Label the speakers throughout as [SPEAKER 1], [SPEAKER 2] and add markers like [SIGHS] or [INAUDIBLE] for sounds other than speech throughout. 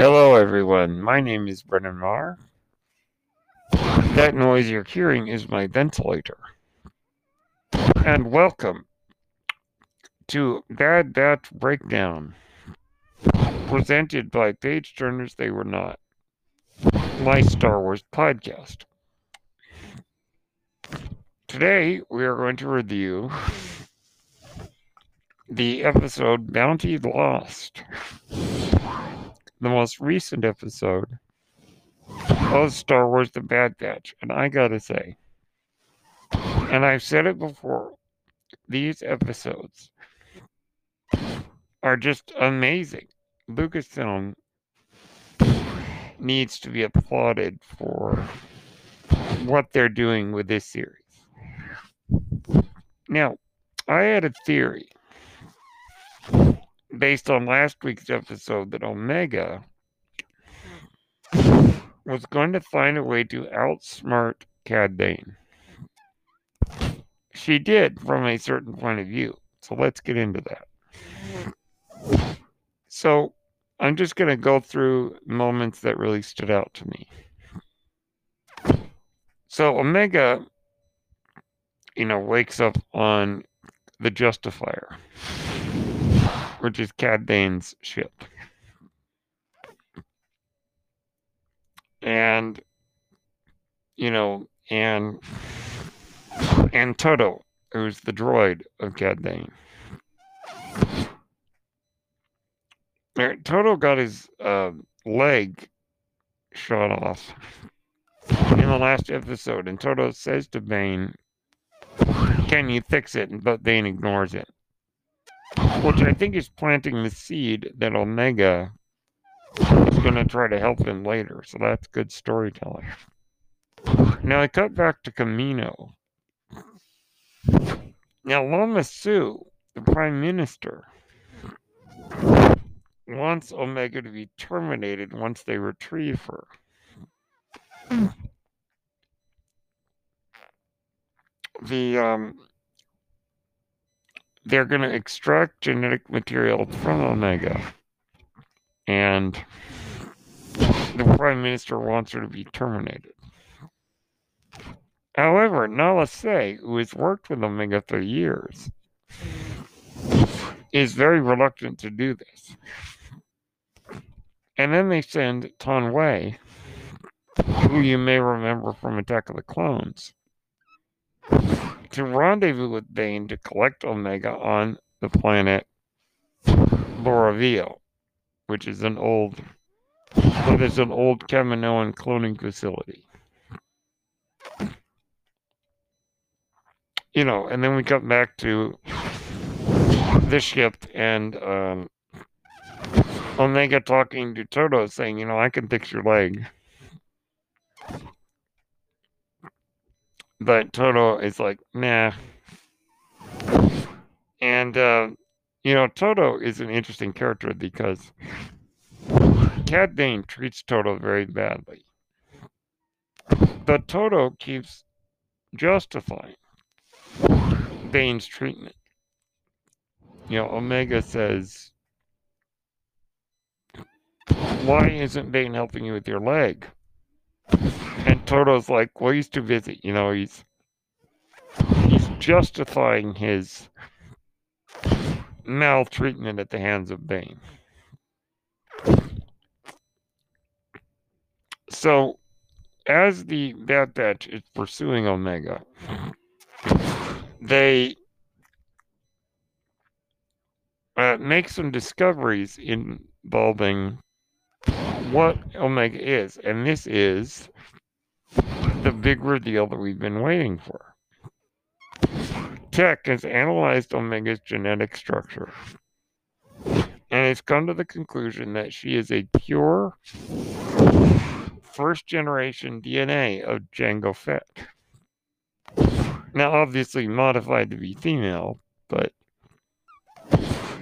[SPEAKER 1] Hello, everyone. My name is Brennan Marr. That noise you're hearing is my ventilator. And welcome to Bad Batch Breakdown, presented by Page Turners They Were Not, my Star Wars podcast. Today, we are going to review the episode Bounty Lost the most recent episode of Star Wars The Bad Batch. And I gotta say, and I've said it before, these episodes are just amazing. Lucasfilm needs to be applauded for what they're doing with this series. Now, I had a theory based on last week's episode that Omega was going to find a way to outsmart Cad Bane. She did from a certain point of view. So let's get into that. So I'm just going to go through moments that really stood out to me. So Omega, you know, wakes up on the Justifier which is Cad Bane's ship. And you know, and and Todo, who's the droid of Cad Bane. Todo got his uh, leg shot off in the last episode, and Todo says to Bane, "Can you fix it?" But Bane ignores it which I think is planting the seed that Omega is going to try to help him later. So that's good storytelling. Now I cut back to Kamino. Now Lama the Prime Minister, wants Omega to be terminated once they retrieve her. The um, they're going to extract genetic material from Omega. And the Prime Minister wants her to be terminated. However, Nala Se, who has worked with Omega for years, is very reluctant to do this. And then they send Taun We, who you may remember from Attack of the Clones, [SIGHS] to rendezvous with Bane to collect Omega on the planet Bora Vio, which is an old is an old Kaminoan cloning facility. You know, and then we come back to the ship and um, Omega talking to Todo saying, you know, I can fix your leg. But Todo is like, nah. And uh, you know, Todo is an interesting character because Cad Bane treats Todo very badly. But Todo keeps justifying Bane's treatment. You know, Omega says, Why isn't Bane helping you with your leg? And Todo's like, well, he's too busy. You know, he's he's justifying his maltreatment at the hands of Bane. So, as the Bad Batch is pursuing Omega, they uh, make some discoveries involving what Omega is. And this is the big reveal that we've been waiting for. Tech has analyzed Omega's genetic structure and has come to the conclusion that she is a pure first generation DNA of Jango Fett. Now, obviously modified to be female, but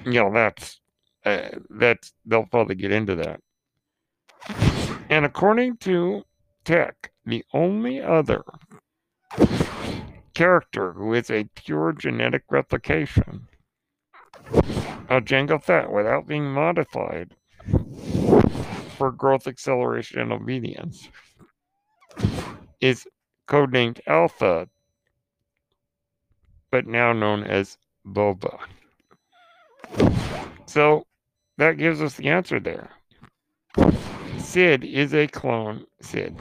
[SPEAKER 1] you know that's uh, that's they'll probably get into that. And according to Tech, the only other character who is a pure genetic replication of Jango Fett without being modified for growth acceleration and obedience is codenamed Alpha, but now known as Boba. So that gives us the answer there. Sid is a clone. Sid.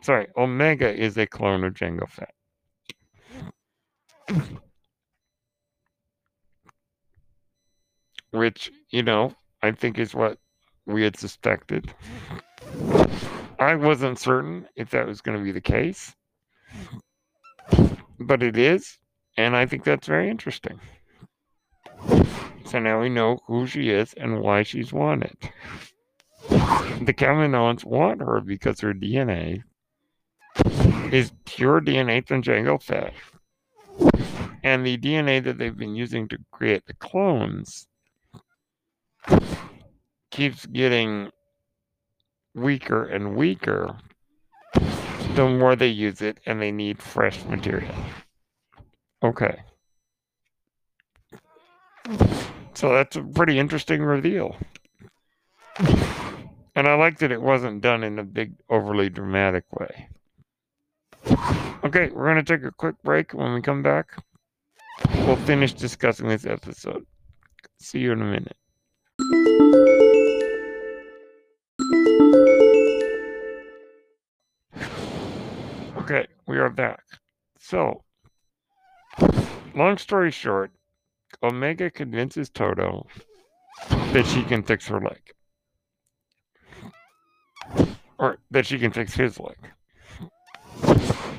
[SPEAKER 1] Sorry, Omega is a clone of Jango Fett. Which, you know, I think is what we had suspected. I wasn't certain if that was going to be the case, but it is, and I think that's very interesting. So now we know who she is and why she's wanted. [LAUGHS] The Kaminoans want her because her DNA is pure DNA from Jango. And the DNA that they've been using to create the clones keeps getting weaker and weaker the more they use it and they need fresh material. Okay. So that's a pretty interesting reveal. And I like that it wasn't done in a big, overly dramatic way. Okay, we're going to take a quick break. When we come back, we'll finish discussing this episode. See you in a minute. Okay, we are back. So, long story short, Omega convinces Todo that she can fix her leg. Or that she can fix his leg.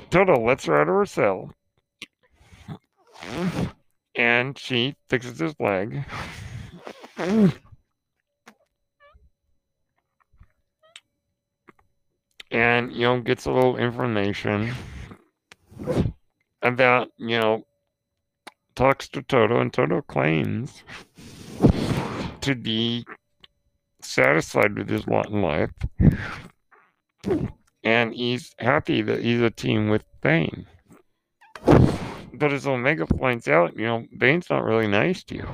[SPEAKER 1] Todo lets her out of her cell. And she fixes his leg. And, you know, gets a little information about, you know, talks to Todo, and Todo claims to be satisfied with his lot in life. And he's happy that he's a team with Bane. But as Omega points out, you know, Bane's not really nice to you.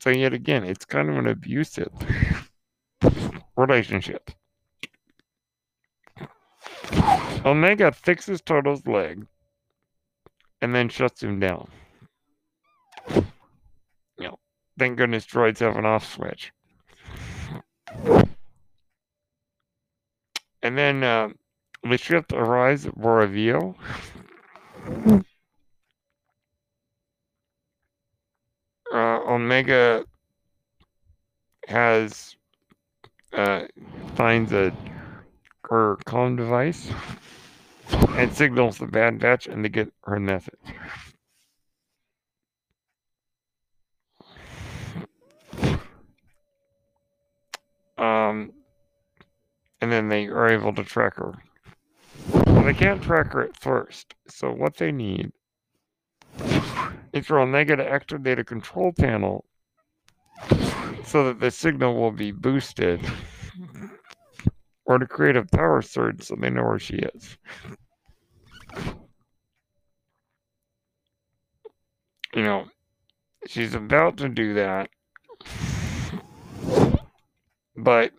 [SPEAKER 1] So yet again, it's kind of an abusive relationship. Omega fixes Todo's leg and then shuts him down. You know, thank goodness droids have an off switch. And then uh, the ship arrives at Bora Vio. Uh, Omega has uh, finds a her comm device and signals the Bad Batch and they get her message. Um, and then they are able to track her. Well, they can't track her at first, so what they need is for Omega to activate a control panel so that the signal will be boosted or to create a power surge so they know where she is. You know, she's about to do that, but,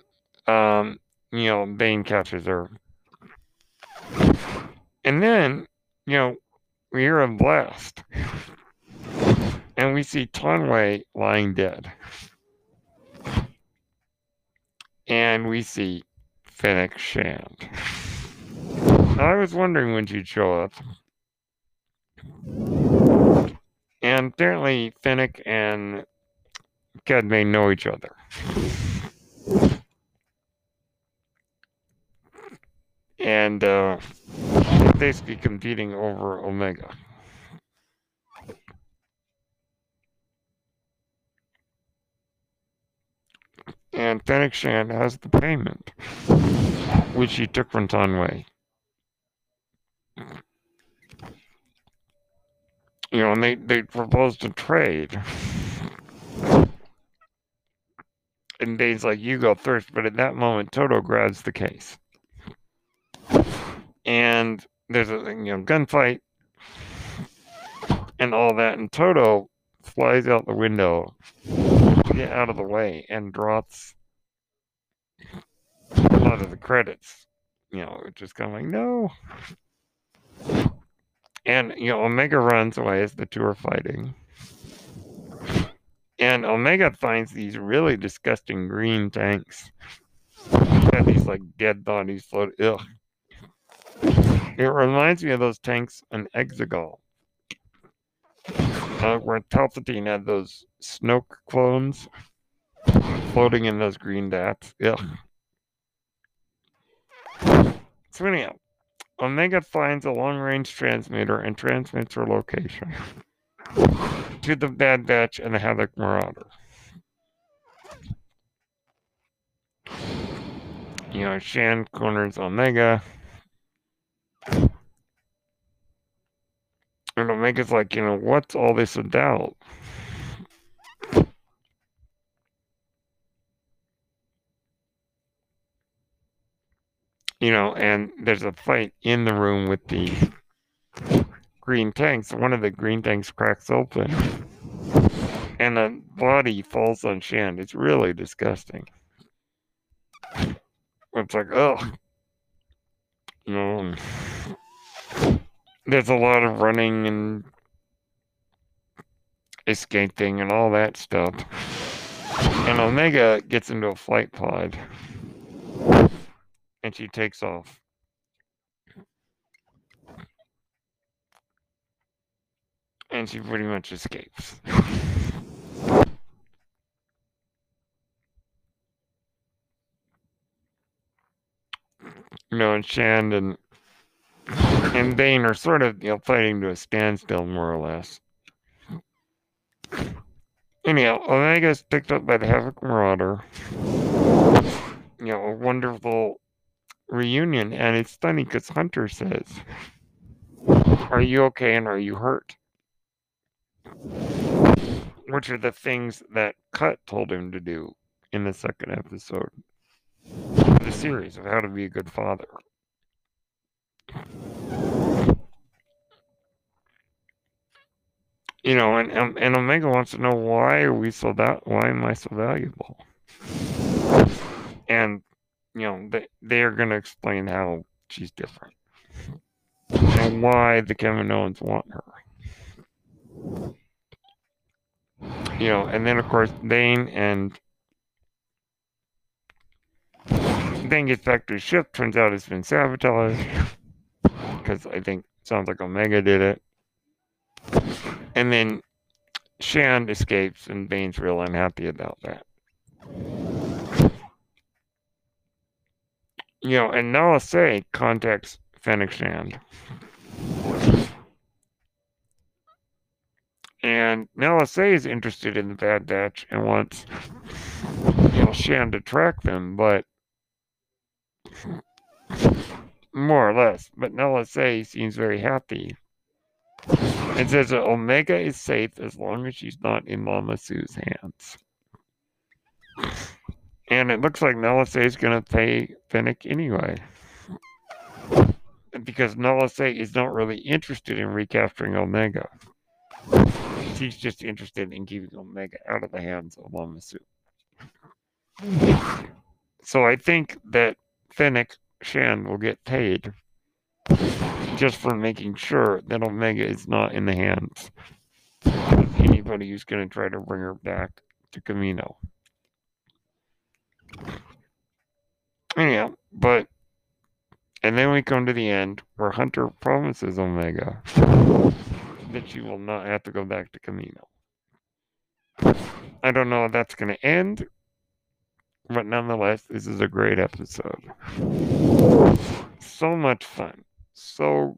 [SPEAKER 1] um, you know, Bane catches her. And then, you know, we hear a blast. And we see Taun We lying dead. And we see Fennec Shand. I was wondering when she'd show up. And apparently Fennec and Cad Bane know each other. And uh, basically competing over Omega. And Fennec Shand has the payment, which he took from Taun We. You know, and they, they proposed to trade. And Dane's like, you go first. But at that moment, Todo grabs the case. And there's a you know gunfight and all that. And Todo flies out the window to get out of the way and drops a lot of the credits, you know, just kind of like, no. And, you know, Omega runs away as the two are fighting. And Omega finds these really disgusting green tanks. These like dead bodies float. Ugh. It reminds me of those tanks in Exegol. Uh, where Palpatine had those Snoke clones floating in those green dots. Ugh. So anyhow, Omega finds a long-range transmitter and transmits her location to the Bad Batch and the Havoc Marauder. You know, Shand corners Omega. And Omega's like, you know, what's all this about? you know, and there's a fight in the room with the green tanks. One of the green tanks cracks open, and a body falls on Shand. It's really disgusting. It's like, oh, you know, there's a lot of running and escaping and all that stuff. And Omega gets into a flight pod and she takes off. And she pretty much escapes. [LAUGHS] you know, and Shand and Bane are sort of you know fighting to a standstill more or less. Anyhow, Omega's picked up by the Havoc Marauder. You know, a wonderful reunion, and it's funny because Hunter says, Are you okay and are you hurt? Which are the things that Cut told him to do in the second episode of the series of how to be a good father. You know, and um, and Omega wants to know why are we so that why am I so valuable? And you know, they, they're going to explain how she's different and why the Kaminoans want her. You know, and then of course Dane and Bane gets back to ship. Turns out it's been sabotaged because I think sounds like Omega did it. And then Shand escapes, and Bane's real unhappy about that. you know, and Nala Se contacts Fennec Shand. And Nala Se is interested in the Bad Batch and wants, you know, Shand to track them, but more or less. But Nala Se seems very happy. And says that Omega is safe as long as she's not in Lama Su's hands. And it looks like Se is going to pay Fennec anyway. Because Se is not really interested in recapturing Omega. She's just interested in keeping Omega out of the hands of Mama Sue. So I think that Fennec Shand will get paid just for making sure that Omega is not in the hands of anybody who's going to try to bring her back to Kamino. Anyhow, but and then we come to the end where Hunter promises Omega that she will not have to go back to Kamino. I don't know if that's going to end, but nonetheless, this is a great episode. So much fun. So,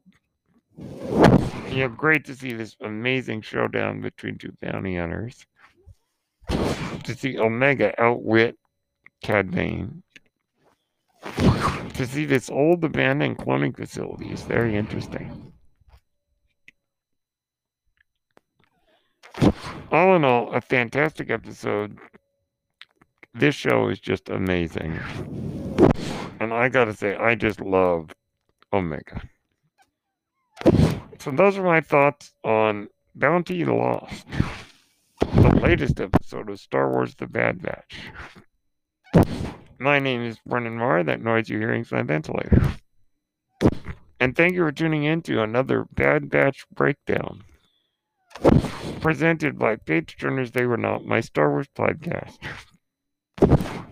[SPEAKER 1] you know, great to see this amazing showdown between two bounty hunters. To see Omega outwit Cad Bane. To see this old abandoned cloning facility is very interesting. All in all, a fantastic episode. This show is just amazing. And I gotta say, I just love Omega. So those are my thoughts on Bounty Lost, the latest episode of Star Wars The Bad Batch. My name is Brennan Marr. That noise you're hearing is my ventilator. And thank you for tuning in to another Bad Batch Breakdown. Presented by Page Turners They Were Not, my Star Wars podcast.